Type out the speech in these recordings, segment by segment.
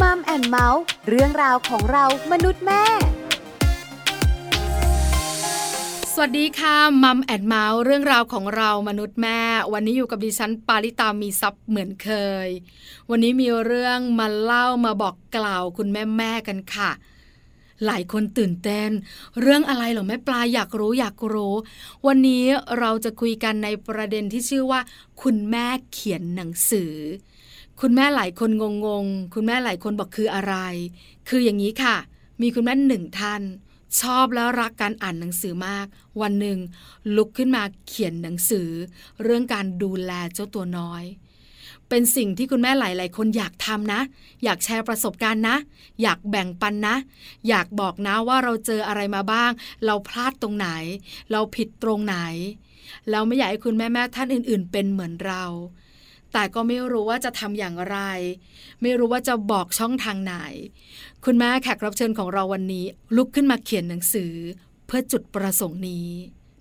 Mom and เมาท์เรื่องราวของเรามนุษย์แม่ สวัสดีค่ะ Mom and เมาท์เรื่องราวของเรามนุษย์แม่ วันนี้อยู่กับดิฉันปาริตามีซับเหมือนเคย วันนี้มีเรื่องมาเล่ามาบอกกล่าวคุณแม่แม่กันค่ะหลายคนตื่นเต้น เรื่องอะไรเหรอแม่ปลาอยากรู้อยากรู้ วันนี้เราจะคุยกันในประเด็นที่ชื่อว่า คุณแม่เขียนหนังสือ คุณแม่หลายคนงงๆคุณแม่หลายคนบอกคืออะไร คืออย่างนี้ค่ะ มีคุณแม่หนึ่งท่าน ชอบแล้วรักการอ่านหนังสือมาก วันหนึ่งลุกขึ้นมาเขียนหนังสือ เรื่องการดูแลเจ้าตัวน้อย เป็นสิ่งที่คุณแม่หลาย ๆ คนอยากทำนะ อยากแชร์ประสบการณ์นะ อยากแบ่งปันนะ อยากบอกนะว่าเราเจออะไรมาบ้าง เราพลาดตรงไหน เราผิดตรงไหน เราไม่อยากให้คุณแม่แม่ๆท่านอื่น ๆ เป็นเหมือนเรา แต่ก็ไม่รู้ว่าจะทำอย่างไร ไม่รู้ว่าจะบอกช่องทางไหน คุณแม่แขกรับเชิญของเราวันนี้ ลุกขึ้นมาเขียนหนังสือ เพื่อจุดประสงค์นี้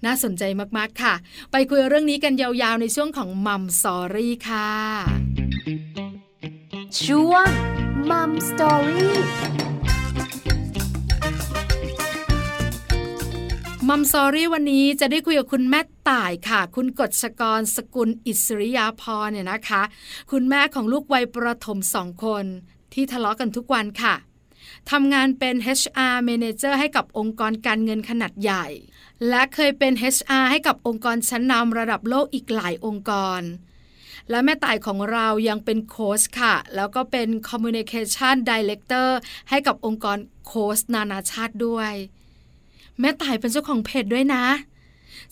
น่าสนใจมากๆค่ะ ไปคุยเรื่องนี้กันยาวๆ ในช่วงของ Mom Story ค่ะช่วง Mom Story มัมซอรี่วันนี้จะได้คุยกับคุณแม่ต่ายค่ะ คุณกฎชกรสกุลอิสริยาพรเนี่ยนะคะ คุณแม่ของลูกวัยประถมสองคน ที่ทะเลาะกันทุกวันค่ะทำงานเป็น HR Manager ให้กับองค์กรการเงินขนาดใหญ่ และเคยเป็น HR ให้กับองค์กรชั้นนำระดับโลกอีกหลายองค์กร และแม่ต่ายของเรายังเป็นโค้ชค่ะ แล้วก็เป็น Communication Director ให้กับองค์กรโค้ชนานาชาติด้วย แม่ต่ายเป็นเจ้าของเพจด้วยนะ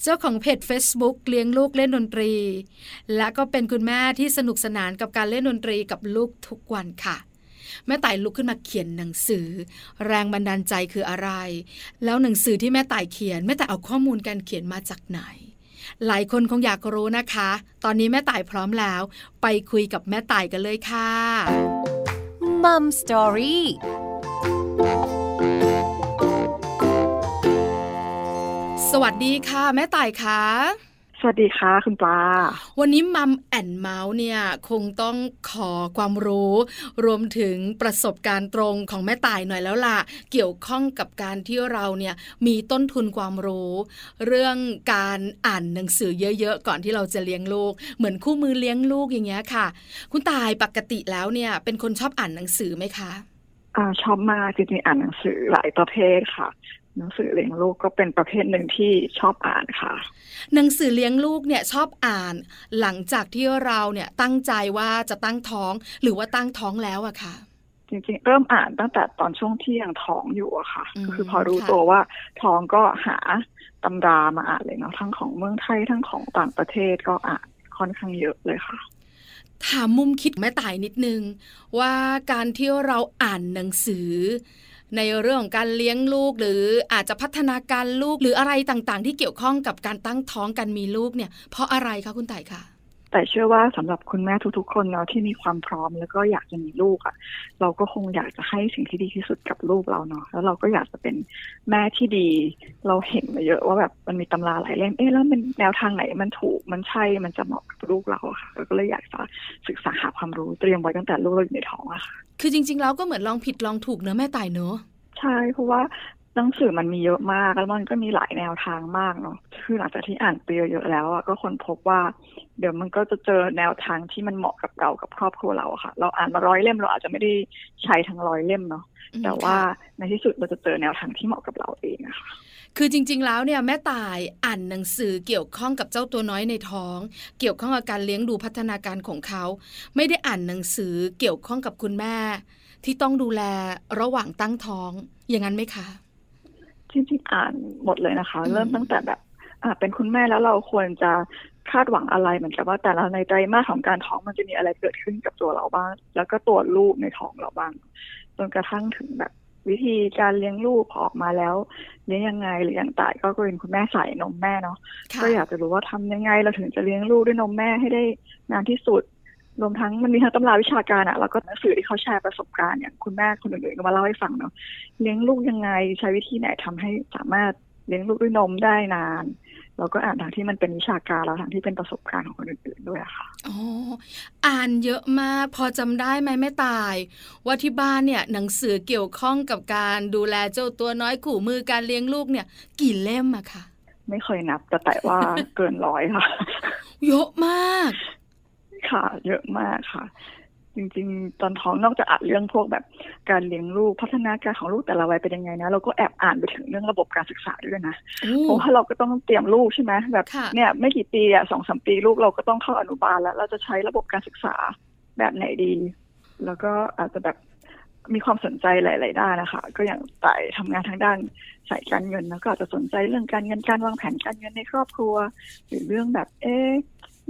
เจ้าของเพจ Facebook เลี้ยงลูกเล่นดนตรี และก็เป็นคุณแม่ที่สนุกสนานกับการเล่นดนตรีกับลูกทุกวันค่ะแม่ต่ายลุกขึ้นมาเขียนหนังสือ แรงบันดาลใจคืออะไร แล้วหนังสือที่แม่ต่ายเขียนแม่ต่ายเอาข้อมูลการเขียนมาจากไหน หลายคนคงอยากรู้นะคะ ตอนนี้แม่ต่ายพร้อมแล้ว ไปคุยกับแม่ต่ายกันเลยค่ะมัมสตอรี่ สวัสดีค่ะ แม่ต่ายคะสวัสดีค่ะคุณปลา วันนี้มัมแอนเมาส์เนี่ยคงต้องขอความรู้ รวมถึงประสบการณ์ตรงของแม่ต่ายหน่อยแล้วล่ะ เกี่ยวข้องกับการที่เราเนี่ยมีต้นทุนความรู้ เรื่องการอ่านหนังสือเยอะๆ ก่อนที่เราจะเลี้ยงลูก เหมือนคู่มือเลี้ยงลูกอย่างเงี้ยค่ะ คุณตายปกติแล้วเนี่ยเป็นคนชอบอ่านหนังสือไหมคะอ่าชอบมากจริงๆอ่านหนังสือหลายประเภทค่ะ หนังสือเลี้ยงลูกก็เป็นประเภทหนึ่งที่ชอบอ่านค่ะ หนังสือเลี้ยงลูกเนี่ยชอบอ่าน หลังจากที่เราเนี่ยตั้งใจว่าจะตั้งท้องหรือว่าตั้งท้องแล้วอะค่ะจริงๆ เริ่มอ่านตั้งแต่ตอนช่วงที่ยังท้องอยู่อะค่ะอืมคือพอรู้ค่ะตัวว่าท้องก็หาตำรามาอ่านเลยเนาะทั้งของเมืองไทยทั้งของต่างประเทศก็อ่านค่อนข้างเยอะเลยค่ะ ถามมุมคิดแม่ต่ายนิดนึง ว่าการที่เราอ่านหนังสือ ในเรื่องของการเลี้ยงลูกหรืออาจจะพัฒนาการลูกหรืออะไรต่างๆ ที่เกี่ยวข้องกับการตั้งท้องกันมีลูกเนี่ยเพราะอะไรคะคุณต่ายคะ แต่เชื่อว่าสำหรับคุณแม่ทุกๆ คนเนาะที่มีความพร้อมแล้วก็อยากจะมีลูกอะ่ะ เราก็คงอยากจะให้สิ่งที่ดีที่สุดกับลูกเราเนาะแล้วเราก็อยากจะเป็นแม่ที่ดี เราเห็นมาเยอะว่าแบบมันมีตำราหลายเล่มเอ๊ะแล้วมันแนวทางไหนมันถูกมันใช่มันจะเหมาะกับลูกเราอะค่ะเราก็เลยอยากจะศึกษาหาความรู้เตรียมไว้ตั้งแต่ลูกเราอยู่ในท้องอะค่ะคือจริง ๆ แล้วก็เหมือนลองผิดลองถูกเนอะแม่ต่ายเนอะใช่เพราะว่า หนังสือมันมีเยอะมากแล้วมันก็มีหลายแนวทางมากเนาะคือหลังจากที่อ่านไปเยอะๆแล้วอะก็คนพบว่า เดี๋ยวมันก็จะเจอแนวทางที่มันเหมาะกับเรากับครอบครัวเราอะค่ะ เราอ่านมาร้อยเล่มเราอาจจะไม่ได้ใช้ทั้งร้อยเล่มเนาะอืมแต่ว่าค่ะในที่สุดเราจะเจอแนวทางที่เหมาะกับเราเองอะค่ะคือจริง ๆ แล้วเนี่ยแม่ตายอ่านหนังสือเกี่ยวข้องกับเจ้าตัวน้อยในท้อง เกี่ยวข้องกับการเลี้ยงดูพัฒนาการของเขา ไม่ได้อ่านหนังสือเกี่ยวข้องกับคุณแม่ ที่ต้องดูแลระหว่างตั้งท้อง อย่างนั้นไหมคะ จริงๆอ่านหมดเลยนะคะอืมเริ่มตั้งแต่แบบอ่าเป็นคุณแม่แล้วเราควรจะคาดหวังอะไรเหมือนกับว่าแต่ละในไตรมาสของการท้องมันจะมีอะไรเกิดขึ้นกับตัวเราบ้าง แล้วก็ตัวลูกในท้องเราบ้างจนกระทั่งถึงแบบวิธีการเลี้ยงลูกพอออกมาแล้วเลี้ยงยังไงหรืออย่างตายก็เป็นคุณแม่ใส่นมแม่เนาะค่ะก็อยากจะรู้ว่าทำยังไงเราถึงจะเลี้ยงลูกด้วยนมแม่ให้ได้นานที่สุด รวมทั้งมันมีทั้งตำราวิชาการอะแล้วก็หนังสือที่เขาแชร์ประสบการณ์อย่างคุณแม่คนอื่นๆก็มาเล่าให้ฟังเนาะเลี้ยงลูกยังไงใช้วิธีไหนทำให้สามารถเลี้ยงลูกด้วยนมได้นานเราก็อ่านทางที่มันเป็นวิชาการแล้วทางที่เป็นประสบการณ์ของคนอื่นๆด้วยอะค่ะอ๋ออ่านเยอะมากพอจำได้ไหมแม่ตาย ว่าที่บ้านเนี่ยหนังสือเกี่ยวข้องกับการดูแลเจ้าตัวน้อยขู่มือการเลี้ยงลูกเนี่ย กี่เล่มอะคะไม่เคยนับแต่แต่ว่าเกินร้อยค่ะ เยอะมาก ค่ะเยอะมากค่ะ จริง ๆ ตอนท้องนอกจากอ่านเรื่องพวกแบบการเลี้ยงลูกพัฒนาการของลูกแต่ละวัยเป็นยังไงนะเราก็แอบอ่านไปถึงเรื่องระบบการศึกษาด้วยนะโอ้เพราะว่าเราก็ต้องเตรียมลูกใช่ไหมแบบค่ะเนี่ยไม่กี่ปีอะสองสามปีลูกเราก็ต้องเข้าอนุบาลแล้ว เราจะใช้ระบบการศึกษาแบบไหนดี แล้วก็อาจจะแบบมีความสนใจหลาย ๆ ด้านนะคะ ก็อย่างไต่ทำงานทางด้านสายการเงินแล้วก็อาจจะสนใจเรื่องการเงินการวางแผนการเงินในครอบครัว หรือเรื่องแบบเอ๊ะ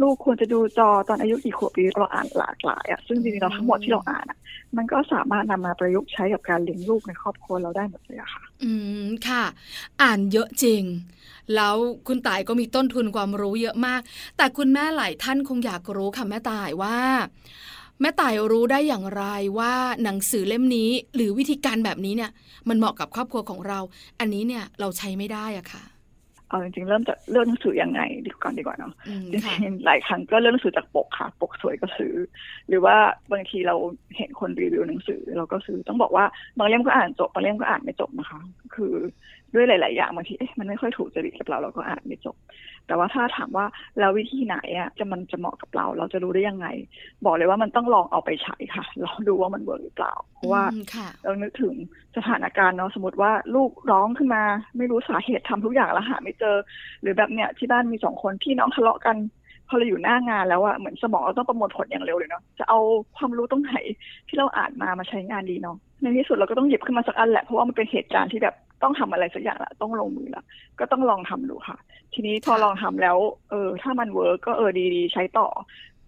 ลูกควรจะดูจอตอนอายุกี่ขวบปีเราอ่านหลากหลายอะซึ่งจริงๆเราทั้งหมดที่เราอ่านอะ มันก็สามารถนำมาประยุกต์ใช้กับการเลี้ยงลูกในครอบครัวเราได้หมดเลยอะค่ะ อืมค่ะ อ่านเยอะจริง แล้วคุณต่ายก็มีต้นทุนความรู้เยอะมาก แต่คุณแม่หลายท่านคงอยากรู้ค่ะแม่ต่ายว่า แม่ต่ายรู้ได้อย่างไรว่าหนังสือเล่มนี้ หรือวิธีการแบบนี้เนี่ย มันเหมาะกับครอบครัวของเรา อันนี้เนี่ยเราใช้ไม่ได้อะค่ะ เอาจริงๆเริ่มจากเลือกหนังสือยังไงดีก่อนดีกว่าเนาะอืมจริค่ะงๆหลายครั้งก็เลือกหนังสือจากปกค่ะ ปกสวยก็ซื้อ หรือว่าบางทีเราเห็นคนรีวิวหนังสือเราก็ซื้อต้องบอกว่าบางเล่มก็อ่านจบบางเล่มก็อ่านไม่จบนะคะ คือ ด้วยหลาย ๆ อย่างบางทีเอ๊ะมันไม่ค่อยถูกจริตกับเราเราก็อ่านไม่จบ แต่ว่าถ้าถามว่าแล้ววิธีไหนอะจะมันจะเหมาะกับเรา เราจะรู้ได้ยังไง บอกเลยว่ามันต้องลองเอาไปใช้ค่ะเราดูว่ามัน work หรือเปล่า เพราะว่าอืมค่ะเรานึกถึงสถานการณ์เนาะสมมติว่าลูกร้องขึ้นมา ไม่รู้สาเหตุทำทุกอย่างแล้วหาไม่เจอ หรือแบบเนี้ยที่บ้านมีสองคนพี่น้องทะเลาะกันพอเราอยู่หน้างานแล้วอะเหมือนสมองเราต้องประมวลผลอย่างเร็วเลยเนาะจะเอาความรู้ตรงไหนที่เราอ่านมามาใช้งานดีเนาะในที่สุดเราก็ต้องหยิบขึ้นมาสักอันแหละเพราะว่ามันเป็นเหตุการณ์ที่แบบ ต้องทำอะไรสักอย่างละต้องลงมือละก็ต้องลองทำดูค่ะ ทีนี้พอค่ะลองทำแล้ว เออ ถ้ามัน work ก็เออดีๆใช้ต่อ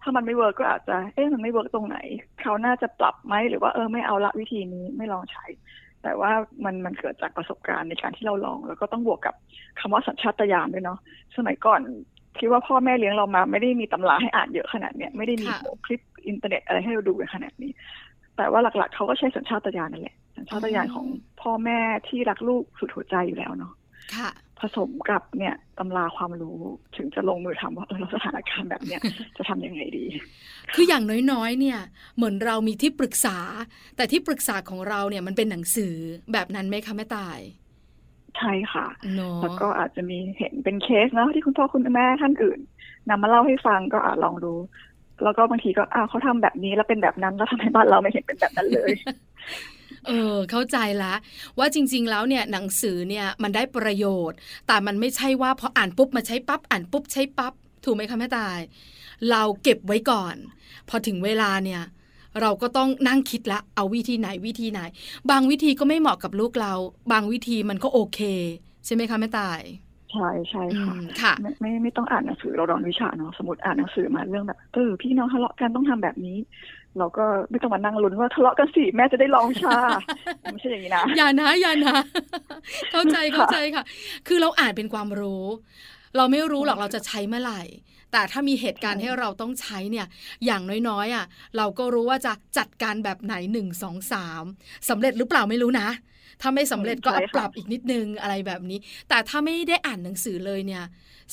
ถ้ามันไม่ work ก็อาจจะเอ๊ะมันไม่ work ตรงไหนเขาน่าจะปรับไหมหรือว่าเออไม่เอาละวิธีนี้ไม่ลองใช้ แต่ว่ามันมันเกิดจากประสบการณ์ในการที่เราลอง แล้วก็ต้องบวกกับคำว่าสัญชาตญาณด้วยเนาะสมัยก่อนคิดว่าพ่อแม่เลี้ยงเรามา ไม่ได้มีตำราให้อ่านเยอะขนาดเนี้ยไม่ได้มีค่ะโหคลิปอินเทอร์เน็ตอะไรให้เราดูกันขนาดนี้ แต่ว่าหลักๆเขาก็ใช้สัญชาตญาณนั่นแหละสัญชาตญาณของ พ่อแม่ที่รักลูกสุดหัวใจอยู่แล้วเนาะค่ะ ผสมกับเนี่ยตำราความรู้ถึงจะลงมือทำว่าเออเราสถานการณ์แบบเนี้ยจะทำยังไงดี คืออย่างน้อยๆ เนี่ย เหมือนเรามีที่ปรึกษา แต่ที่ปรึกษาของเราเนี่ยมันเป็นหนังสือแบบนั้นไหมคะแม่ตายใช่ค่ะเนาะแล้วก็อาจจะมีเห็นเป็นเคสเนาะที่คุณพ่อคุณแม่ท่านอื่นนำมาเล่าให้ฟังก็อาจลองดู แล้วก็บางทีก็อ้าวเขาทำแบบนี้แล้วเป็นแบบนั้นแล้วทำไมบ้านเราไม่เห็นเป็นแบบนั้นเลย เออเข้าใจละว่าจริง ๆ แล้วเนี่ยหนังสือเนี่ยมันได้ประโยชน์ แต่มันไม่ใช่ว่าพออ่านปุ๊บมาใช้ปั๊บอ่านปุ๊บใช้ปั๊บถูกไหมคะแม่ตาย เราเก็บไว้ก่อน พอถึงเวลาเนี่ยเราก็ต้องนั่งคิดละ เอาวิธีไหนวิธีไหน บางวิธีก็ไม่เหมาะกับลูกเรา บางวิธีมันก็โอเค ใช่ไหมคะแม่ตายใช่ใช่อืค่ะมค่ะไม่ไม่ไม่ต้องอ่านหนังสือเราเรอนวิชาเนาะสมมติอ่านหนังสือมาเรื่องแบบเออพี่น้องทะเลาะกันต้องทำแบบนี้ เราก็ไม่ต้องมานั่งลุ้นว่าทะเลาะกันสิแม่จะได้ลองวิชาไม่ใช่อย่างนี้นะอย่านะอย่านะ เข้าใจเข้าใจค่ะ คือเราอ่านเป็นความรู้ เราไม่รู้หรอกเราจะใช้เมื่อไหร่แต่ถ้ามีเหตุการณ์ให้เราต้องใช้เนี่ยอย่างน้อยๆอะเราก็รู้ว่าจะจัดการแบบไหนหนึ่งสองสามสำเร็จหรือเปล่าไม่รู้นะ ถ้าไม่สำเร็จก็ใช่เอาค่ะปรับอีกนิดนึงอะไรแบบนี้ แต่ถ้าไม่ได้อ่านหนังสือเลยเนี่ย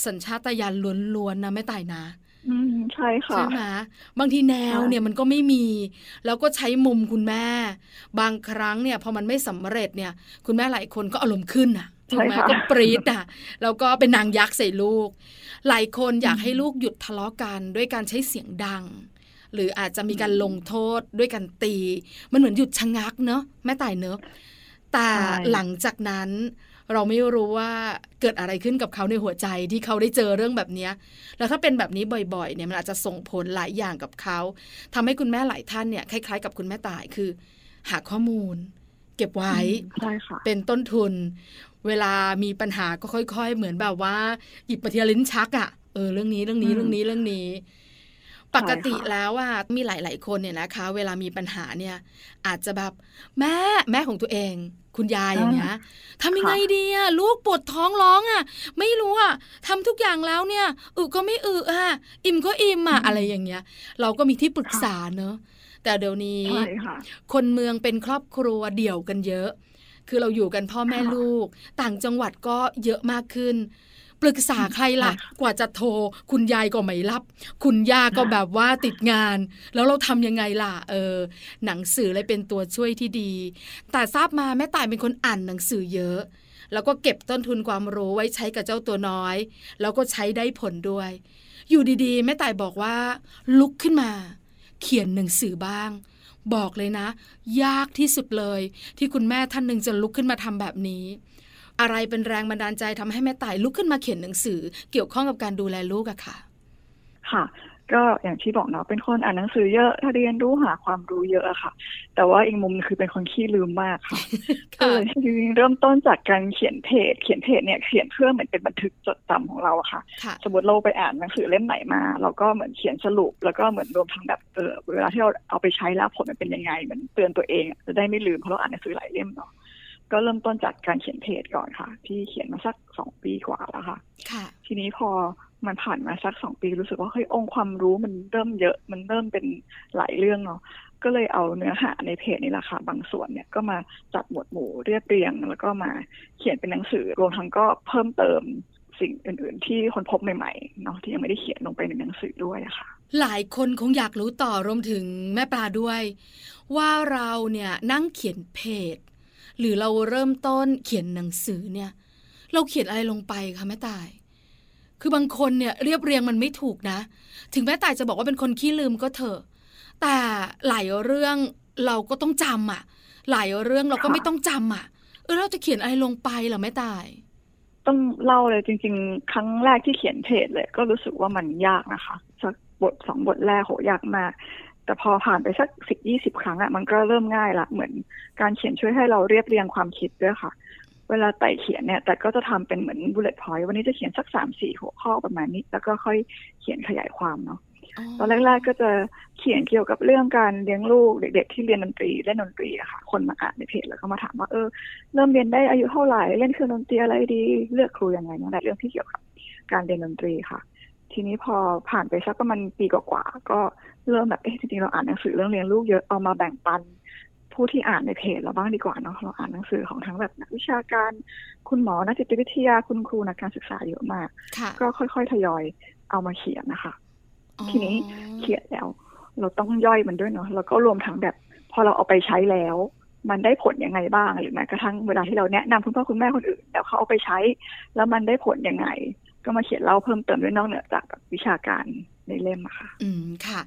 สัญชาตญาณล้วนๆนะไม่ตายนะ อืมใช่ค่ะ ใช่ไหมบางทีแนวค่ะเนี่ยมันก็ไม่มี แล้วก็ใช้มุมคุณแม่ บางครั้งเนี่ยพอมันไม่สำเร็จเนี่ย คุณแม่หลายคนก็อารมณ์ขึ้นอะถูกไหมใช่ค่ะก็ปรีดอะแล้วก็เป็นนางยักษ์ใส่ลูก หลายคนอยากให้ลูกหยุดทะเลาะกันด้วยการใช้เสียงดัง หรืออาจจะมีการลงโทษด้วยการตี มันเหมือนหยุดชะงักเนอะแม่ตายเนอะแต่ใช่หลังจากนั้น เราไม่รู้ว่าเกิดอะไรขึ้นกับเขาในหัวใจที่เขาได้เจอเรื่องแบบเนี้ยแล้วถ้าเป็นแบบนี้บ่อยๆเนี่ยมันอาจจะส่งผลหลายอย่างกับเขาทำให้คุณแม่หลายท่านเนี่ยคล้ายๆ กับคุณแม่ตายคือ หาข้อมูล เก็บไว้ใช่ค่ะเป็นต้นทุน เวลามีปัญหาก็ค่อย ๆ เหมือนแบบว่าหยิบปทีละลิ้นชักอะ่ะเออเรื่องนี้เรื่องนี้อืมเรื่องนี้เรื่องนี้ ปกติใช่ค่ะแล้วอะมีหลาย ๆ คนเนี่ยนะคะ เวลามีปัญหาเนี่ย อาจจะแบบแม่แม่ของตัวเอง คุณยายอย่างเงี้ยทำยังไงดีอะลูกปวดท้องร้องอะไม่รู้อะทำทุกอย่างแล้วเนี่ยอึก็ไม่อึอะอิ่มก็อิ่มอะอะไรอย่างเงี้ย เราก็มีที่ปรึกษาเนอะแต่เดี๋ยวนี้ใช่ค่ะคนเมืองเป็นครอบครัวเดี่ยวกันเยอะ คือเราอยู่กันพ่อแม่ลูก ต่างจังหวัดก็เยอะมากขึ้น ปรึกษาใครล่ะ กว่าจะโทร คุณยายก็ไม่รับ คุณย่าก็แบบว่าติดงาน แล้วเราทำยังไงล่ะ เออ หนังสือเลยเป็นตัวช่วยที่ดี แต่ทราบมาแม่ตายเป็นคนอ่านหนังสือเยอะ แล้วก็เก็บต้นทุนความรู้ไว้ใช้กับเจ้าตัวน้อย แล้วก็ใช้ได้ผลด้วย อยู่ดีๆแม่ตายบอกว่า ลุกขึ้นมา เขียนหนังสือบ้างบอกเลยนะ ยากที่สุดเลย ที่คุณแม่ท่านหนึ่งจะลุกขึ้นมาทำแบบนี้ อะไรเป็นแรงบันดาลใจทำให้แม่ตายลุกขึ้นมาเขียนหนังสือ เกี่ยวข้องกับการดูแลลูกอะค่ะ ค่ะก็อย่างที่บอกเนาะเป็นคนอ่านหนังสือเยอะถ้าเรียนรู้หาความรู้เยอะอะค่ะ แต่ว่าอีกมุมคือเป็นคนขี้ลืมมากค่ะก็เลยจริงๆเริ่มต้นจากการเขียนเพจ เขียนเพจเนี่ยเขียนเพื่อเหมือนเป็นบันทึกจดจำของเราอะค่ะ สมมติเราไปอ่านหนังสือเล่มไหนมา เราก็เหมือนเขียนสรุป แล้วก็เหมือนรวมทั้งแบบเออเวลาที่เราเอาไปใช้แล้วผลมันเป็นยังไงเหมือนเตือนตัวเองจะได้ไม่ลืมเพราะเราอ่านหนังสือหลายเล่มเนาะ ก็เริ่มต้นจากการเขียนเพจก่อนค่ะ ที่เขียนมาสักสองปีกว่าแล้วค่ะ ทีนี้พอมันผ่านมาสักสองปีรู้สึกว่าเฮ้ยองค์ความรู้มันเริ่มเยอะมันเริ่มเป็นหลายเรื่องเนาะก็เลยเอาเนื้อหาในเพจนี่แหละค่ะบางส่วนเนี่ยก็มาจัดหมวดหมู่เรียบเรียง แล้วก็มาเขียนเป็นหนังสือรวมทั้งก็เพิ่มเติมสิ่งอื่น ๆ ที่คนพบใหม่ๆเนาะที่ยังไม่ได้เขียนลงไปในหนังสือด้วยอะค่ะ หลายคนคงอยากรู้ต่อรวมถึงแม่ปลาด้วย ว่าเราเนี่ยนั่งเขียนเพจ หรือเราเริ่มต้นเขียนหนังสือเนี่ย เราเขียนอะไรลงไปคะแม่ตาย คือบางคนเนี่ยเรียบเรียงมันไม่ถูกนะ ถึงแม่ตายจะบอกว่าเป็นคนขี้ลืมก็เถอะ แต่หลายเรื่องเราก็ต้องจำอะ หลายเรื่องเราก็ไม่ต้องจำอะ เออเราจะเขียนอะไรลงไปเหรอแม่ตายต้องเล่าเลยจริง ๆ ครั้งแรกที่เขียนเพจเลย ก็รู้สึกว่ามันยากนะคะสักบทสองบทแรกโหยากมาก แต่พอผ่านไปสักสิบยี่สิบครั้งอะมันก็เริ่มง่ายละเหมือนการเขียนช่วยให้เราเรียบเรียงความคิดด้วยค่ะ เวลาไต่เขียนเนี่ย แต่ก็จะทำเป็นเหมือน bullet point วันนี้จะเขียนสักสามสี่หัวข้อประมาณนี้ แล้วก็ค่อยเขียนขยายความเนาะตอนแรกๆก็จะเขียนเกี่ยวกับเรื่องการเลี้ยงลูกเด็ก ๆ ที่เรียนดนตรีเล่นดนตรีอะค่ะ คนมาอ่านในเพจแล้วก็มาถามว่าเออเริ่มเรียนได้อายุเท่าไหร่เล่นเครื่องดนตรีอะไรดี เลือกครูยังไงนั่นแหละเรื่องที่เกี่ยวกับการเรียนดนตรีค่ะ ทีนี้พอผ่านไปสักประมาณปีกว่าๆก็เริ่มแบบเอ๊ะจริงๆเราอ่านหนังสือเรื่องเลี้ยงลูกเยอะเอามาแบ่งปันผู้ที่อ่านในเพจเราบ้างดีกว่าเนาะเราอ่านหนังสือของทั้งแบบนักวิชาการ คุณหมอนักจิตวิทยาคุณครูนักการศึกษาเยอะมาก ก็ค่อยๆทยอยเอามาเขียนนะคะ ทีนี้เขียนแล้ว เราต้องย่อยมันด้วยเนาะแล้วก็รวมทั้งแบบ พอเราเอาไปใช้แล้ว มันได้ผลยังไงบ้างหรือแม้กระทั่งเวลาที่เราแนะนำคุณพ่อคุณแม่คนอื่นแล้วเขาเอาไปใช้ แล้วมันได้ผลยังไง ก็มาเขียนเล่าเพิ่มเติมด้วยนอกเหนือจากวิชาการในเล่มอะค่ะ อืมค่ะ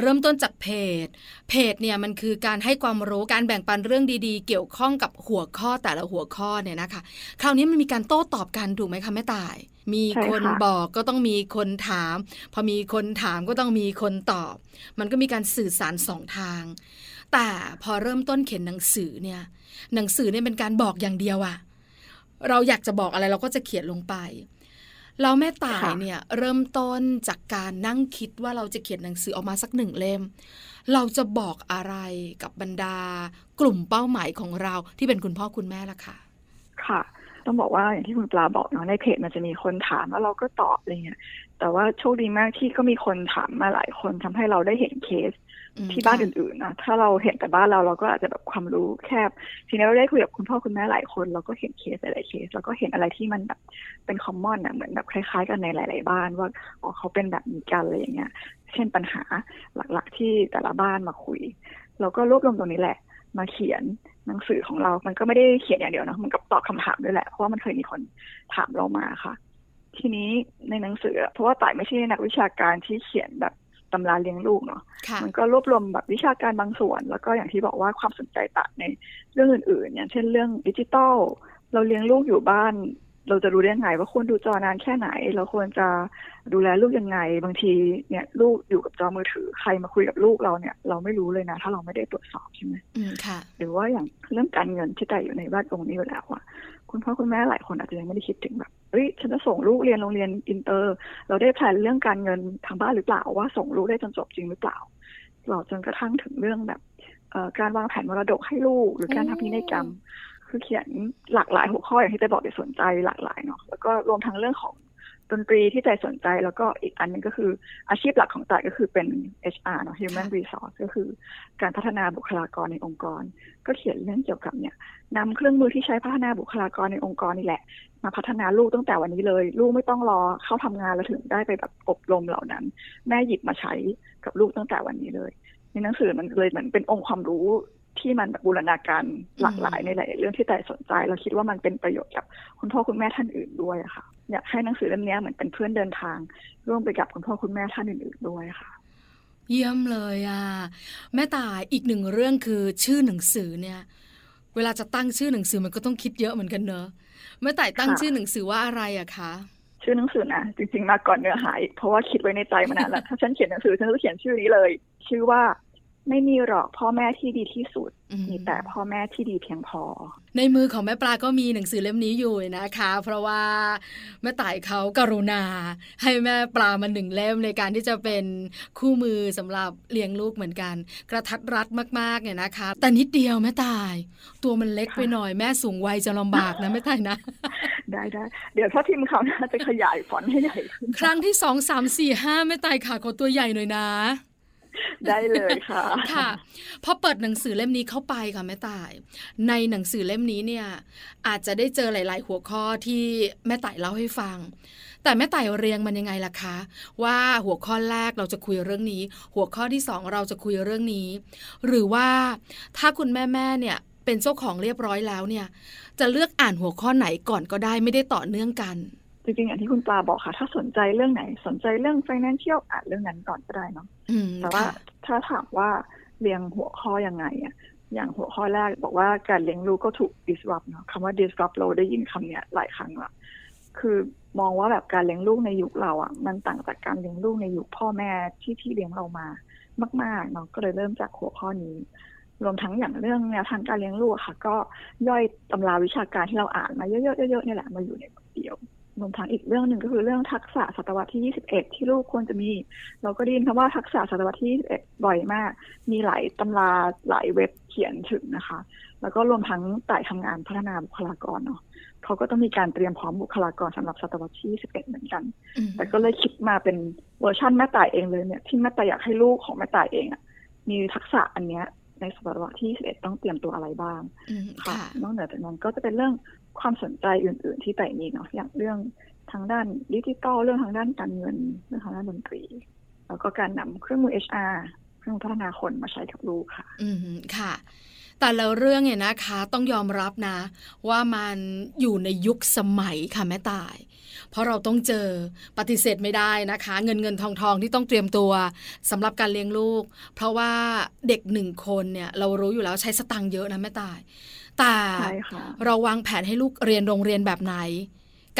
เริ่มต้นจากเพจ เพจเนี่ยมันคือการให้ความรู้การแบ่งปันเรื่องดีๆ เกี่ยวข้องกับหัวข้อแต่ละหัวข้อเนี่ยนะคะ คราวนี้มันมีการโต้ตอบกันถูกไหมคะแม่ตาย มีคนบอกก็ต้องมีคนถาม พอมีคนถามก็ต้องมีคนตอบ มันก็มีการสื่อสารสองทาง แต่พอเริ่มต้นเขียนหนังสือเนี่ย หนังสือเนี่ยเป็นการบอกอย่างเดียวอะเราอยากจะบอกอะไรเราก็จะเขียนลงไป เราแม่ตายเนี่ยเริ่มต้นจากการนั่งคิดว่าเราจะเขียนหนังสือออกมาสักหนึ่งเล่ม เราจะบอกอะไรกับบรรดา กลุ่มเป้าหมายของเราที่เป็นคุณพ่อคุณแม่ล่ะค่ะ ค่ะ ต้องบอกว่าอย่างที่คุณปลาบอกเนาะในเพจมันจะมีคนถามแล้วเราก็ตอบอะไรเงี้ยแต่ว่าโชคดีมากที่ก็มีคนถามมาหลายคนทำให้เราได้เห็นเคส ที่บ้านอื่นๆนะถ้าเราเห็นแต่บ้านเราเราก็อาจจะแบบความรู้แคบ ทีนี้เราได้คุยกับคุณพ่อคุณแม่หลายคน เราก็เห็นเคสหลายเคสแล้วก็เห็นอะไรที่มันแบบเป็นคอมมอนอะเหมือนแบบคล้ายๆ กันในหลาย ๆ บ้านว่าอ๋อเขาเป็นแบบนี้กันอะไรอย่างเงี้ย เช่นปัญหาหลักๆ ที่แต่ละบ้านมาคุย เราก็รวบรวมตรงนี้แหละ มาเขียนหนังสือของเรา มันก็ไม่ได้เขียนอย่างเดียวนะมันก็ตอบคำถามด้วยแหละ เพราะว่ามันเคยมีคนถามเรามาค่ะ ทีนี้ในหนังสือ เพราะว่าต่ายไม่ใช่นักวิชาการที่เขียนแบบ ตำราเลี้ยงลูกเนาะมันก็รวบรวมแบบวิชาการบางส่วน แล้วก็อย่างที่บอกว่าความสนใจต่างในเรื่องอื่นๆ อย่างเช่นเรื่องดิจิตอลเราเลี้ยงลูกอยู่บ้าน เราจะรู้ได้ยังไงว่าควรดูจอนานแค่ไหน เราควรจะดูแลลูกยังไง บางทีเนี่ยลูกอยู่กับจอมือถือใครมาคุยกับลูกเราเนี่ย เราไม่รู้เลยนะ ถ้าเราไม่ได้ตรวจสอบใช่ไหมอืมค่ะ หรือว่าอย่างเรื่องการเงินที่แต่อยู่ในบ้านตรงนี้อยู่แล้วอะคุณพ่อคุณแม่หลายคนอาจจะยังไม่ได้คิดถึงแบบ เฮ้ยฉันจะส่งลูกเรียนโรงเรียนอินเตอร์ เราได้แผนเรื่องการเงินทางบ้านหรือเปล่าว่าส่งลูกได้จนจบจริงหรือเปล่าเราจนกระทั่งถึงเรื่องแบบการวางแผนมรดกให้ลูก หรือการทำพินัยกรรม คือเขียนหลากหลายหัวข้ออย่างที่ได้บอกไปสนใจหลากหลายเนาะแล้วก็รวมทั้งเรื่องของ ดนตรีที่ใจสนใจแล้วก็อีกอันนึงก็คืออาชีพหลักของต่าก็คือเป็น HR เนาะ Human Resource ก็คือการพัฒนาบุคลากรในองค์กร ก็เขียนเรื่องเกี่ยวกับเนี่ยนำเครื่องมือที่ใช้พัฒนาบุคลากรในองค์กรนี่แหละ มาพัฒนาลูกตั้งแต่วันนี้เลย ลูกไม่ต้องรอเข้าทำงานแล้วถึงได้ไปแบบอบรมเหล่านั้น แม่หยิบมาใช้กับลูกตั้งแต่วันนี้เลยในหนังสือมันเลยเหมือนเป็นองค์ความรู้ ที่มันแบบบูรณาการหลากหลายในหลายเรื่องที่แต่สนใจ เราคิดว่ามันเป็นประโยชน์กับคุณพ่อคุณแม่ท่านอื่นด้วยค่ะอยากให้หนังสือเล่มนี้เหมือนเป็นเพื่อนเดินทาง ร่วมไปกับคุณพ่อคุณแม่ท่านอื่นๆด้วยค่ะ เยี่ยมเลยอะแม่ตายอีกหนึ่งเรื่องคือชื่อหนังสือเนี่ย เวลาจะตั้งชื่อหนังสือมันก็ต้องคิดเยอะเหมือนกันเนอะแม่ตายตั้งชื่อหนังสือว่าอะไรอะคะชื่อหนังสือนะจริงๆมาก่อนเนื้อหาเพราะว่าคิดไว้ในใจมานานแล้วถ้าฉันเขียนหนังสือฉันจะเขียนชื่อนี้เลย ชื่อว่า ไม่มีหรอกพ่อแม่ที่ดีที่สุด มีแต่พ่อแม่ที่ดีเพียงพอ ในมือของแม่ปลาก็มีหนังสือเล่มนี้อยู่นะคะ เพราะว่าแม่ต่ายเขากรุณา ให้แม่ปลามาหนึ่งเล่มในการที่จะเป็นคู่มือสำหรับเลี้ยงลูกเหมือนกัน กระทัดรัดมากๆเนี่ยนะคะ แต่นิดเดียวแม่ตาย ตัวมันเล็กไปหน่อยแม่สูงวัยจะลำบากนะแม่ตายนะ ได้ได้เดี๋ยวถ้าทีมเขาน่าจะขยายฟอนต์ให้ใหญ่ขึ้นครั้งที่สองสามสี่ห้าแม่ตายขาขอตัวใหญ่หน่อยนะ ได้เลยค่ะค่ะพอเปิดหนังสือเล่มนี้เข้าไปค่ะแม่ต่าย ในหนังสือเล่มนี้เนี่ย อาจจะได้เจอหลาย ๆ หัวข้อที่แม่ต่ายเล่าให้ฟัง แต่แม่ต่ายเรียงมันยังไงล่ะคะ ว่าหัวข้อแรกเราจะคุยเรื่องนี้ หัวข้อที่สองเราจะคุยเรื่องนี้ หรือว่าถ้าคุณแม่แม่เนี่ยเป็นเจ้าของเรียบร้อยแล้วเนี่ย จะเลือกอ่านหัวข้อไหนก่อนก็ได้ไม่ได้ต่อเนื่องกัน จริงๆอย่างที่คุณปลาบอกค่ะ ถ้าสนใจเรื่องไหนสนใจเรื่อง financial อ่านเรื่องนั้นก่อนก็ได้เนาะอืมแต่ว่าค่ะถ้าถามว่าเรียงหัวข้อยังไงอะอย่างหัวข้อแรกบอกว่าการเลี้ยงลูกก็ถูก disrupt เนาะคำว่า disrupt เราได้ยินคำเนี้ยหลายครั้งละคือมองว่าแบบการเลี้ยงลูกในยุคเราอะมันต่างจากการเลี้ยงลูกในยุคพ่อแม่ที่ที่เลี้ยงเรามามากๆเนาะก็เลยเริ่มจากหัวข้อนี้ รวมทั้งอย่างเรื่องแนวทางการเลี้ยงลูกอะค่ะ ก็ย่อยตำราวิชาการที่เราอ่านมาเยอะๆเยอะๆเนี่ยแหละมาอยู่ในบทเดียว รวมทั้งอีกเรื่องหนึ่งก็คือเรื่องทักษะศตวรรษที่ 21 ที่ลูกควรจะมี เราก็ได้ยินคำว่าทักษะศตวรรษที่ 21 บ่อยมาก มีหลายตำราหลายเว็บเขียนถึงนะคะ แล้วก็รวมทั้งต่ายทำงานพัฒนาบุคลากรเนาะเขาก็ต้องมีการเตรียมพร้อมบุคลากรสำหรับศตวรรษที่ 21 เหมือนกันอืมแต่ก็เลยคิดมาเป็นเวอร์ชันแม่ต่ายเองเลยเนี่ยที่แม่ต่ายอยากให้ลูกของแม่ต่ายเองอะมีทักษะอันเนี้ยในศตวรรษที่ 21 ต้องเตรียมตัวอะไรบ้างอืมค่ะค่ะ นอกเหนือจากนั้นก็จะเป็นเรื่อง ความสนใจอื่น ๆ ที่แต่มีเนาะอย่างเรื่องทางด้านดิจิทัลเรื่องทางด้านการเงินเรื่องทางด้านดนตรี แล้วก็การนำเครื่องมือ HR เครื่องพัฒนาคนมาใช้กับลูกค่ะ อืมค่ะ แต่และเรื่องเนี่ยนะคะต้องยอมรับนะ ว่ามันอยู่ในยุคสมัยค่ะแม่ตาย เพราะเราต้องเจอปฏิเสธไม่ได้นะคะ เงินเงินทองทองที่ต้องเตรียมตัวสำหรับการเลี้ยงลูก เพราะว่าเด็กหนึ่งคนเนี่ยเรารู้อยู่แล้วใช้สตังค์เยอะนะแม่ตาย แต่เราวางแผนให้ลูกเรียนโรงเรียนแบบไหน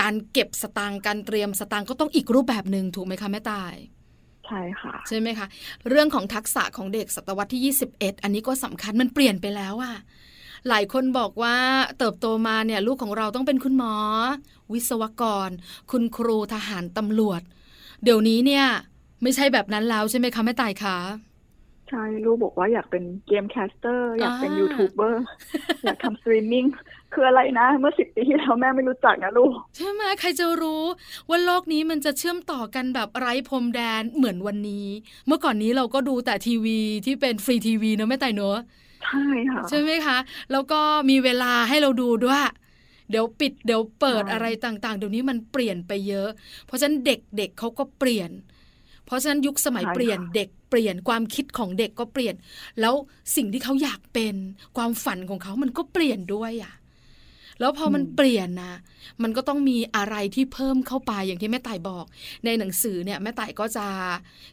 การเก็บสตังค์การเตรียมสตังค์ก็ต้องอีกรูปแบบหนึ่งถูกไหมคะแม่ตายใช่ค่ะ ใช่ไหมคะเรื่องของทักษะของเด็กศตวรรษที่ 21 อันนี้ก็สำคัญมันเปลี่ยนไปแล้วอะหลายคนบอกว่าเติบโตมาเนี่ยลูกของเราต้องเป็นคุณหมอ วิศวกร คุณครูทหารตำรวจ เดี๋ยวนี้เนี่ย ไม่ใช่แบบนั้นแล้วใช่ไหมคะแม่ตายคะใช่ลูกบอกว่าอยากเป็น game caster อยากเป็นอ่า YouTube ber อยากทำสตรีมมิ่ง คืออะไรนะ เมื่อสิบปีที่แล้วแม่ไม่รู้จักนะลูก ใช่ไหมใครจะรู้ว่าโลกนี้มันจะเชื่อมต่อกันแบบไร้พรมแดนเหมือนวันนี้ เมื่อก่อนนี้เราก็ดูแต่ทีวีที่เป็นฟรีทีวีเนอะแม่ต่ายเนอะใช่ค่ะใช่ไหมคะแล้วก็มีเวลาให้เราดูด้วย เดี๋ยวปิดเดี๋ยวเปิดใช่อะไรต่างๆ เดี๋ยวนี้มันเปลี่ยนไปเยอะ เพราะฉะนั้นเด็กๆเขาก็เปลี่ยน เพราะฉะนั้นยุคสมัยเปลี่ยนเด็กเปลี่ยนความคิดของเด็กก็เปลี่ยน แล้วสิ่งที่เขาอยากเป็นความฝันของเขามันก็เปลี่ยนด้วยอะ แล้วพอมันเปลี่ยนนะ มันก็ต้องมีอะไรที่เพิ่มเข้าไปอย่างที่แม่ต่ายบอก ในหนังสือเนี่ยแม่ต่ายก็จะ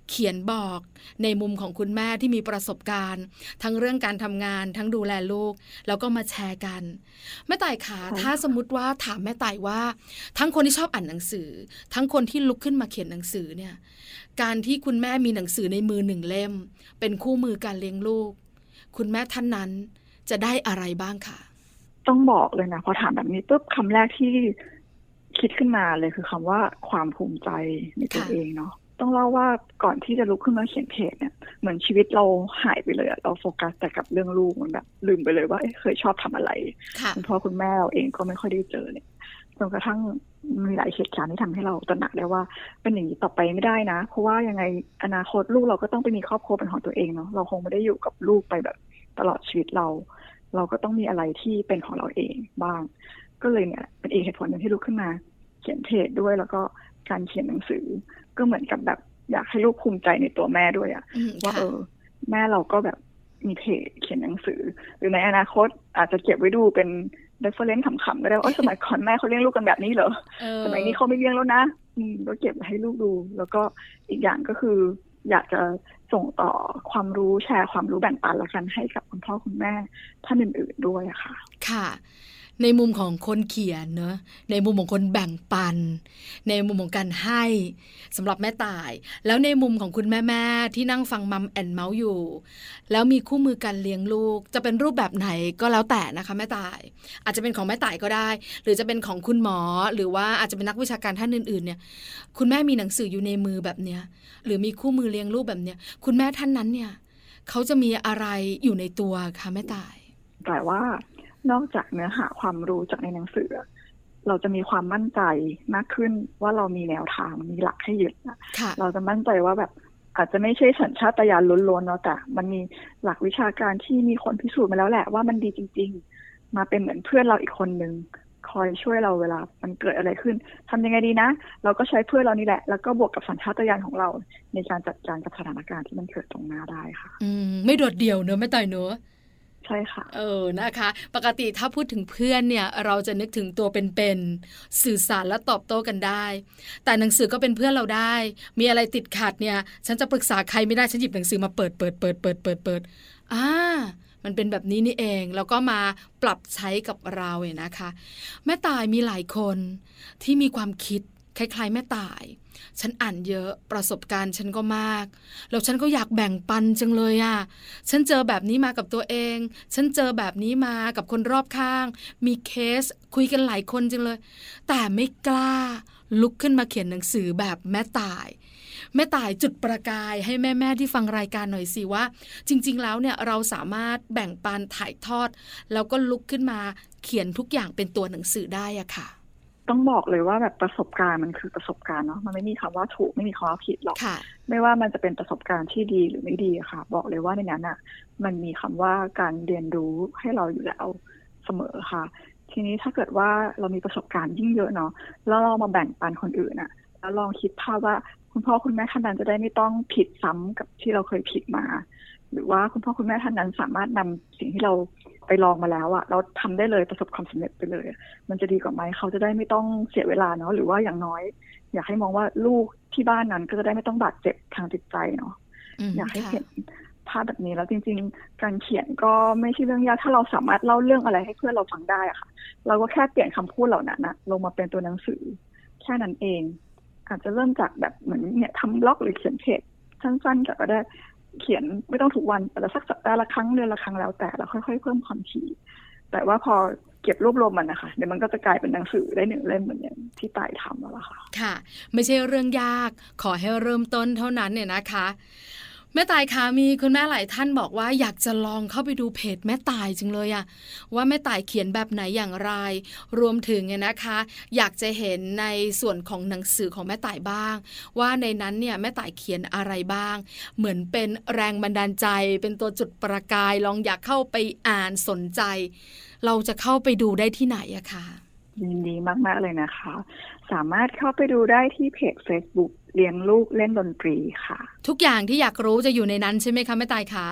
เขียนบอกในมุมของคุณแม่ที่มีประสบการณ์ ทั้งเรื่องการทำงาน ทั้งดูแลลูก แล้วก็มาแชร์กัน แม่ต่ายขาใช่ถ้าสมมติว่าถามแม่ต่ายว่า ทั้งคนที่ชอบอ่านหนังสือ ทั้งคนที่ลุกขึ้นมาเขียนหนังสือเนี่ยการที่คุณแม่มีหนังสือในมือหนึ่งเล่ม เป็นคู่มือการเลี้ยงลูก คุณแม่ท่านนั้นจะได้อะไรบ้างคะ ต้องบอกเลยนะพอถามแบบนี้ปุ๊บคำแรกที่คิดขึ้นมาเลยคือคำว่าความภูมิใจในตัวค่ะเองเนาะต้องเล่าว่าก่อนที่จะลุกขึ้นมาเขียนเพจเนี่ยเหมือนชีวิตเราหายไปเลยอะเราโฟกัสแต่กับเรื่องลูกมันแบบ ลืมไปเลยว่าเอ๊ะเคยชอบทำอะไรค่ะคุณพ่อคุณแม่เราเองก็ไม่ค่อยได้เจอเลยจนกระทั่งมีหลายเหตุการณ์ที่ทำให้เราตระหนักได้ว่าเป็นอย่างนี้ต่อไปไม่ได้นะ เพราะว่ายังไงอนาคตลูกเราก็ต้องไปมีครอบครัวเป็นของตัวเองเนาะเราคงไม่ได้อยู่กับลูกไปแบบตลอดชีวิตเรา เราก็ต้องมีอะไรที่เป็นของเราเองบ้าง ก็เลยเนี่ยเป็นอีกเหตุผลหนึ่งที่ลุกขึ้นมา เขียนเพจด้วยแล้วก็การเขียนหนังสือ ก็เหมือนกับแบบอยากให้ลูกภูมิใจในตัวแม่ด้วยอะอืมว่าค่ะเออ แม่เราก็แบบมีเพจเขียนหนังสือ หรือในอนาคตอาจจะเก็บไว้ดูเป็น reference ขำๆก็ได้ว่าเอยสมัยก่อนแม่เขาเลี้ยงลูกกันแบบนี้เหรอเออสมัยนี้เขาไม่เลี้ยงแล้วนะอืมก็เก็บไว้ให้ลูกดู แล้วก็อีกอย่างก็คือ อยากจะส่งต่อความรู้แชร์ความรู้แบ่งปันละกันให้กับคุณพ่อคุณแม่ท่านอื่นๆด้วยค่ะ ค่ะ ในมุมของคนเขียนเนอะในมุมของคนแบ่งปัน ในมุมของการให้สำหรับแม่ตาย แล้วในมุมของคุณแม่แม่ที่นั่งฟังมัมแอนเมาส์อยู่ แล้วมีคู่มือการเลี้ยงลูก จะเป็นรูปแบบไหนก็แล้วแต่นะคะแม่ตาย อาจจะเป็นของแม่ตายก็ได้ หรือจะเป็นของคุณหมอ หรือว่าอาจจะเป็นนักวิชาการท่านอื่นๆเนี่ยคุณแม่มีหนังสืออยู่ในมือแบบเนี้ยหรือมีคู่มือเลี้ยงลูกแบบเนี้ยคุณแม่ท่านนั้นเนี่ยเขาจะมีอะไรอยู่ในตัวคะแม่ตายแต่ว่า นอกจากเนื้อหาความรู้จากในหนังสือ เราจะมีความมั่นใจมากขึ้นว่าเรามีแนวทางมีหลักให้ยึดนะค่ะเราจะมั่นใจว่าแบบอาจจะไม่ใช่สัญชาตญาณล้วนๆเนาะแต่ มันมีหลักวิชาการที่มีคนพิสูจน์มาแล้วแหละว่ามันดีจริง ๆ มาเป็นเหมือนเพื่อนเราอีกคนนึงคอยช่วยเราเวลามันเกิดอะไรขึ้นทำยังไงดีนะ เราก็ใช้เพื่อนเรานี่แหละ แล้วก็บวกกับสัญชาตญาณของเรา ในการจัดการกับสถานการณ์ที่มันเกิดตรงหน้าได้ค่ะ อืมไม่โดดเดี่ยวเนอะแม่ตายเนอะ ใช่ค่ะ เออนะคะ ปกติถ้าพูดถึงเพื่อนเนี่ย เราจะนึกถึงตัวเป็นๆสื่อสารและตอบโต้กันได้ แต่หนังสือก็เป็นเพื่อนเราได้ มีอะไรติดขัดเนี่ย ฉันจะปรึกษาใครไม่ได้ฉันหยิบหนังสือมาเปิดเปิดเปิดเปิดเปิดเปิดอ่ามันเป็นแบบนี้นี่เอง แล้วก็มาปรับใช้กับเราเนี่ยนะคะ แม่ตายมีหลายคนที่มีความคิดคล้ายๆ แม่ตาย ฉันอ่านเยอะประสบการณ์ฉันก็มาก แล้วฉันก็อยากแบ่งปันจังเลยอะ่ะฉันเจอแบบนี้มากับตัวเอง ฉันเจอแบบนี้มากับคนรอบข้าง มีเคสคุยกันหลายคนจังเลย แต่ไม่กล้าลุกขึ้นมาเขียนหนังสือแบบแม่ตายแม่ตายจุดประกายให้แม่ ๆ ที่ฟังรายการหน่อยสิว่า จริง ๆ แล้วเนี่ยเราสามารถแบ่งปันถ่ายทอด แล้วก็ลุกขึ้นมาเขียนทุกอย่างเป็นตัวหนังสือได้อะค่ะ ต้องบอกเลยว่าแบบประสบการณ์มันคือประสบการณ์เนาะมันไม่มีคำว่าถูกไม่มีคำว่าผิดหรอกค่ะไม่ว่ามันจะเป็นประสบการณ์ที่ดีหรือไม่ดีอะค่ะ บอกเลยว่าในนั้นอะ มันมีคำว่าการเรียนรู้ให้เราอยู่แล้วเสมอค่ะ ทีนี้ถ้าเกิดว่าเรามีประสบการณ์ยิ่งเยอะเนาะแล้วเรามาแบ่งปันคนอื่นอะ แล้วลองคิดภาพว่าคุณพ่อคุณแม่ท่านนั้นจะได้ไม่ต้องผิดซ้ำกับที่เราเคยผิดมา หรือว่าคุณพ่อคุณแม่ท่านนั้นสามารถนำสิ่งที่เราไปลองมาแล้วอะเราทำได้เลยประสบความสำเร็จไปเลย มันจะดีกว่าไหมเขาจะได้ไม่ต้องเสียเวลาเนาะหรือว่าอย่างน้อย อยากให้มองว่าลูกที่บ้านนั้นก็จะได้ไม่ต้องบาดเจ็บทางจิตใจเนาะมอยากให้ค่ะเห็นภาพแบบนี้แล้วจริง ๆ การเขียนก็ไม่ใช่เรื่องยากถ้าเราสามารถเล่าเรื่องอะไรให้เพื่อนเราฟังได้อะค่ะ เราก็แค่เปลี่ยนคำพูดเหล่านั้นนะลงมาเป็นตัวหนังสือ แค่นั้นเอง อาจจะเริ่มจากแบบเหมือนเนี่ยทำบล็อกหรือเขียนเพจสั้นๆแต่ก็ได้ เขียนไม่ต้องทุกวันแต่ละสักสัปดาห์ละครั้งเดือนละครั้งแล้วแต่เราค่อยๆ เพิ่มความถี่แต่ว่าพอเก็บรวบรวมมันนะคะเดี๋ยวมันก็จะกลายเป็นหนังสือได้หนึ่งเล่มเหมือนอย่างที่ตายทำแล้วล่ะค่ะ ค่ะ ไม่ใช่เรื่องยากขอให้เริ่มต้นเท่านั้นเนี่ยนะคะ แม่ตายคะมีคุณแม่หลายท่านบอกว่าอยากจะลองเข้าไปดูเพจแม่ตายจังเลยอะว่าแม่ตายเขียนแบบไหนอย่างไร รวมถึงเนี่ยนะคะ อยากจะเห็นในส่วนของหนังสือของแม่ตายบ้าง ว่าในนั้นเนี่ยแม่ตายเขียนอะไรบ้าง เหมือนเป็นแรงบันดาลใจ เป็นตัวจุดประกายลองอยากเข้าไปอ่านสนใจ เราจะเข้าไปดูได้ที่ไหนอะคะยินดีมาก ๆ เลยนะคะ สามารถเข้าไปดูได้ที่เพจ Facebook เลี้ยงลูกเล่นดนตรีค่ะ ทุกอย่างที่อยากรู้จะอยู่ในนั้นใช่ไหมคะแม่ต่ายคะ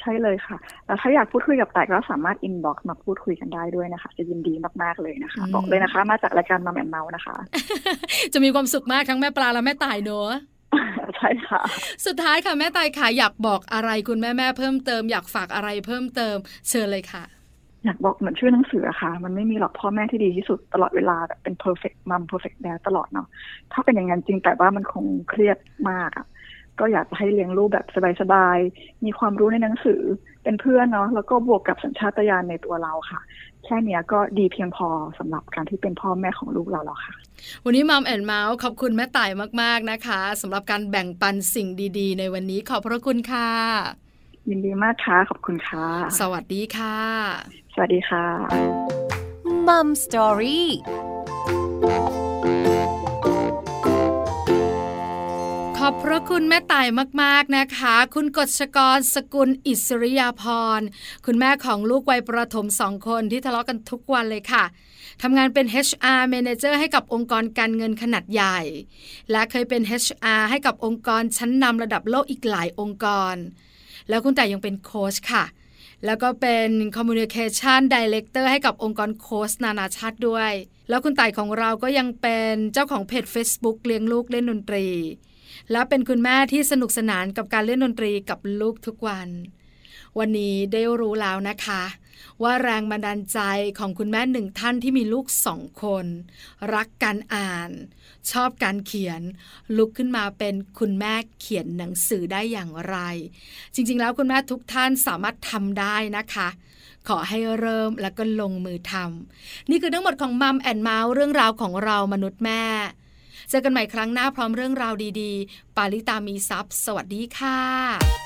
ใช่เลยค่ะ แล้วถ้าอยากพูดคุยกับแม่ต่ายก็สามารถ inbox มาพูดคุยกันได้ด้วยนะคะ จะยินดีมาก ๆ เลยนะคะอืมบอกเลยนะคะ มาจากรายการมาแมนเมานะคะ จะมีความสุขมากทั้งแม่ปลาและแม่ต่ายเนอะใช่ค่ะ สุดท้ายค่ะแม่ตายค่ะอยากบอกอะไรคุณแม่แม่ๆเพิ่มเติม อยากฝากอะไรเพิ่มเติม เชิญเลยค่ะ อยากบอกเหมือนชื่อหนังสืออะค่ะ มันไม่มีหรอกพ่อแม่ที่ดีที่สุดตลอดเวลาแบบเป็น perfect mom perfect dad ตลอดเนาะถ้าเป็นอย่างนั้นจริงแต่ว่ามันคงเครียดมากอะก็อยากให้เลี้ยงลูกแบบสบายๆ มีความรู้ในหนังสือเป็นเพื่อนเนาะแล้วก็บวกกับสัญชาตญาณในตัวเราค่ะ แค่เนี้ยก็ดีเพียงพอสำหรับการที่เป็นพ่อแม่ของลูกเราแล้วค่ะ วันนี้มัมแอนเมาส์ขอบคุณแม่ต่ายมากๆนะคะสำหรับการแบ่งปันสิ่งดี ๆ ในวันนี้ขอบพระคุณค่ะ ยินดีมากค่ะขอบคุณค่ะ สวัสดีค่ะ สวัสดีค่ะมัมสตอรี่ขอบพระคุณแม่ต่ายมาก ๆ นะคะ คุณกฎชกรสกุลอิสริยาพร คุณแม่ของลูกวัยประถมสองคนที่ทะเลาะกันทุกวันเลยค่ะทำงานเป็น HR Manager ให้กับองค์กรการเงินขนาดใหญ่ และเคยเป็น HR ให้กับองค์กรชั้นนำระดับโลกอีกหลายองค์กร แล้วคุณต่ายยังเป็นโค้ชค่ะ แล้วก็เป็น Communication Director ให้กับองค์กรโค้ชนานาชาติด้วย แล้วคุณต่ายของเราก็ยังเป็นเจ้าของเพจ Facebook เลี้ยงลูกเล่นดนตรี และเป็นคุณแม่ที่สนุกสนานกับการเล่นดนตรีกับลูกทุกวัน วันนี้ได้รู้แล้วนะคะ ว่าแรงบันดาลใจของคุณแม่หนึ่งท่านที่มีลูกสองคน รักการอ่าน ชอบการเขียน ลุกขึ้นมาเป็นคุณแม่เขียนหนังสือได้อย่างไร จริงๆ แล้วคุณแม่ทุกท่านสามารถทำได้นะคะขอให้เริ่มแล้วก็ลงมือทำ นี่คือทั้งหมดของมัมแอนเมาส์เรื่องราวของเรามนุษย์แม่ เจอกันใหม่ครั้งหน้าพร้อมเรื่องราวดีๆ ปาลิตามีซัพ์สวัสดีค่ะ